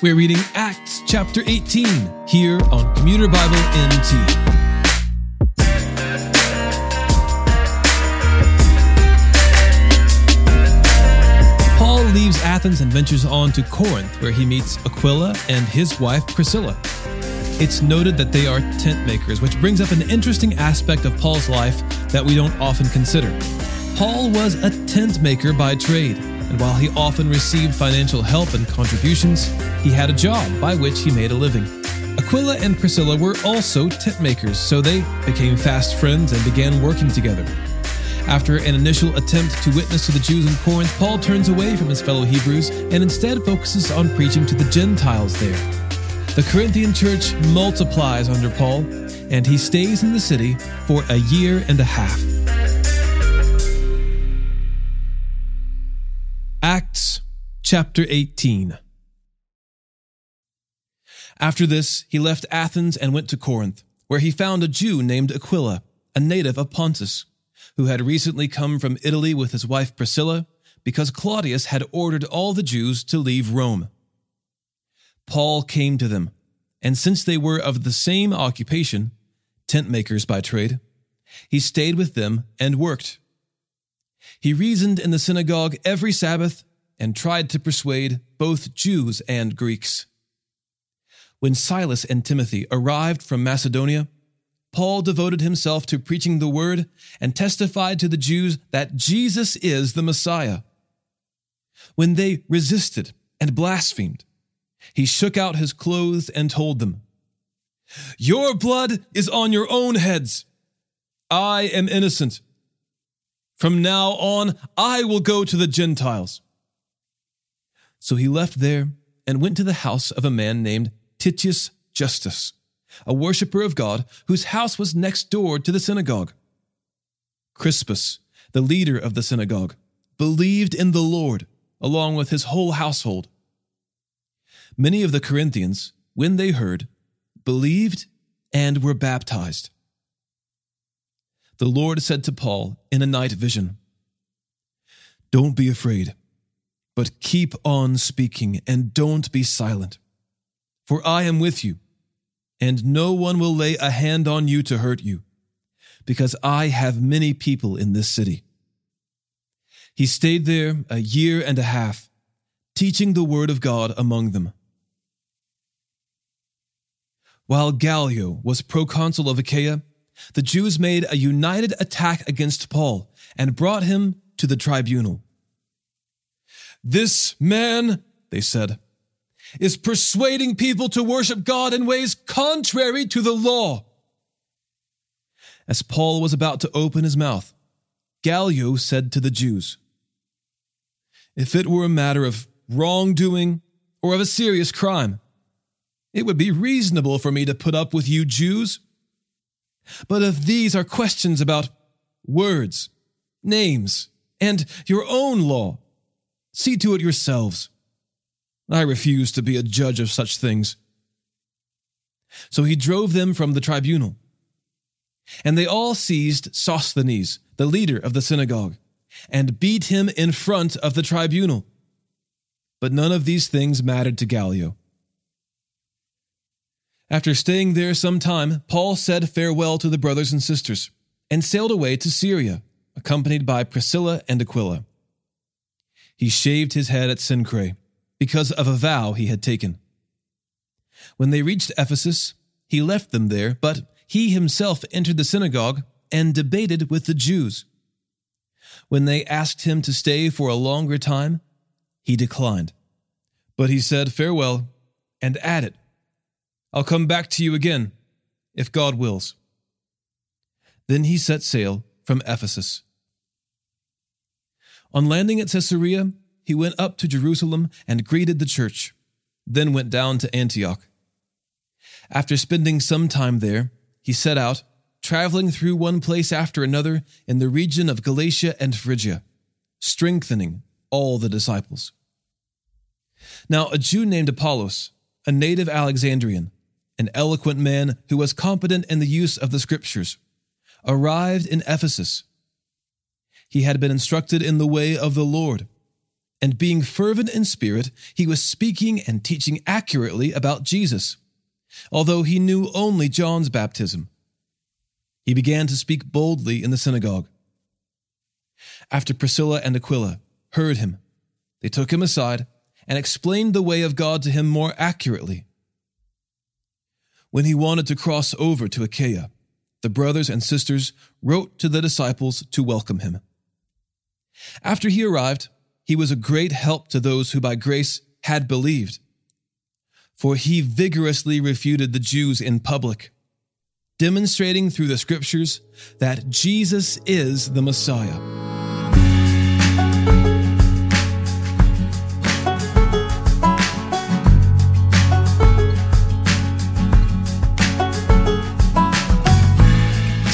We're reading Acts chapter 18 here on Commuter Bible NT. Paul leaves Athens and ventures on to Corinth, where he meets Aquila and his wife Priscilla. It's noted that they are tent makers, which brings up an interesting aspect of Paul's life that we don't often consider. Paul was a tent maker by trade, and while he often received financial help and contributions, he had a job by which he made a living. Aquila and Priscilla were also tent makers, so they became fast friends and began working together. After an initial attempt to witness to the Jews in Corinth, Paul turns away from his fellow Hebrews and instead focuses on preaching to the Gentiles there. The Corinthian church multiplies under Paul, and he stays in the city for a year and a half. Chapter 18. After this, he left Athens and went to Corinth, where he found a Jew named Aquila, a native of Pontus who had recently come from Italy with his wife Priscilla, because Claudius had ordered all the Jews to leave Rome. Paul came to them, and since they were of the same occupation, tent makers by trade, he stayed with them and worked. He reasoned in the synagogue every Sabbath and tried to persuade both Jews and Greeks. When Silas and Timothy arrived from Macedonia, Paul devoted himself to preaching the word and testified to the Jews that Jesus is the Messiah. When they resisted and blasphemed, he shook out his clothes and told them, Your blood is on your own heads. I am innocent. From now on, I will go to the Gentiles. So he left there and went to the house of a man named Titius Justus a worshiper of God whose house was next door to the synagogue. Crispus, the leader of the synagogue, believed in the Lord along with his whole household. Many of the Corinthians, when they heard, believed and were baptized. The Lord said to Paul in a night vision, Don't be afraid, but keep on speaking and don't be silent, for I am with you and no one will lay a hand on you to hurt you, because I have many people in this city. He stayed there a year and a half, teaching the word of God among them. While Gallio was proconsul of Achaia, the Jews made a united attack against Paul and brought him to the tribunal. This man, they said, is persuading people to worship God in ways contrary to the law. As Paul was about to open his mouth, Gallio said to the Jews, If it were a matter of wrongdoing or of a serious crime, it would be reasonable for me to put up with you Jews. But if these are questions about words, names, and your own law, see to it yourselves. I refuse to be a judge of such things. So he drove them from the tribunal. And they all seized Sosthenes, the leader of the synagogue, and beat him in front of the tribunal. But none of these things mattered to Gallio. After staying there some time, Paul said farewell to the brothers and sisters and sailed away to Syria, accompanied by Priscilla and Aquila. He shaved his head at Cenchreae because of a vow he had taken. When they reached Ephesus, he left them there, but he himself entered the synagogue and debated with the Jews. When they asked him to stay for a longer time, he declined. But he said, Farewell, and added, I'll come back to you again, if God wills. Then he set sail from Ephesus. On landing at Caesarea, he went up to Jerusalem and greeted the church, then went down to Antioch. After spending some time there, he set out, traveling through one place after another in the region of Galatia and Phrygia, strengthening all the disciples. Now, a Jew named Apollos, a native Alexandrian, an eloquent man who was competent in the use of the scriptures, arrived in Ephesus. He had been instructed in the way of the Lord and being fervent in spirit, he was speaking and teaching accurately about Jesus, although he knew only John's baptism. He began to speak boldly in the synagogue. After Priscilla and Aquila heard him, they took him aside and explained the way of God to him more accurately. When he wanted to cross over to Achaia, the brothers and sisters wrote to the disciples to welcome him. After he arrived, he was a great help to those who by grace had believed. For he vigorously refuted the Jews in public, demonstrating through the scriptures that Jesus is the Messiah.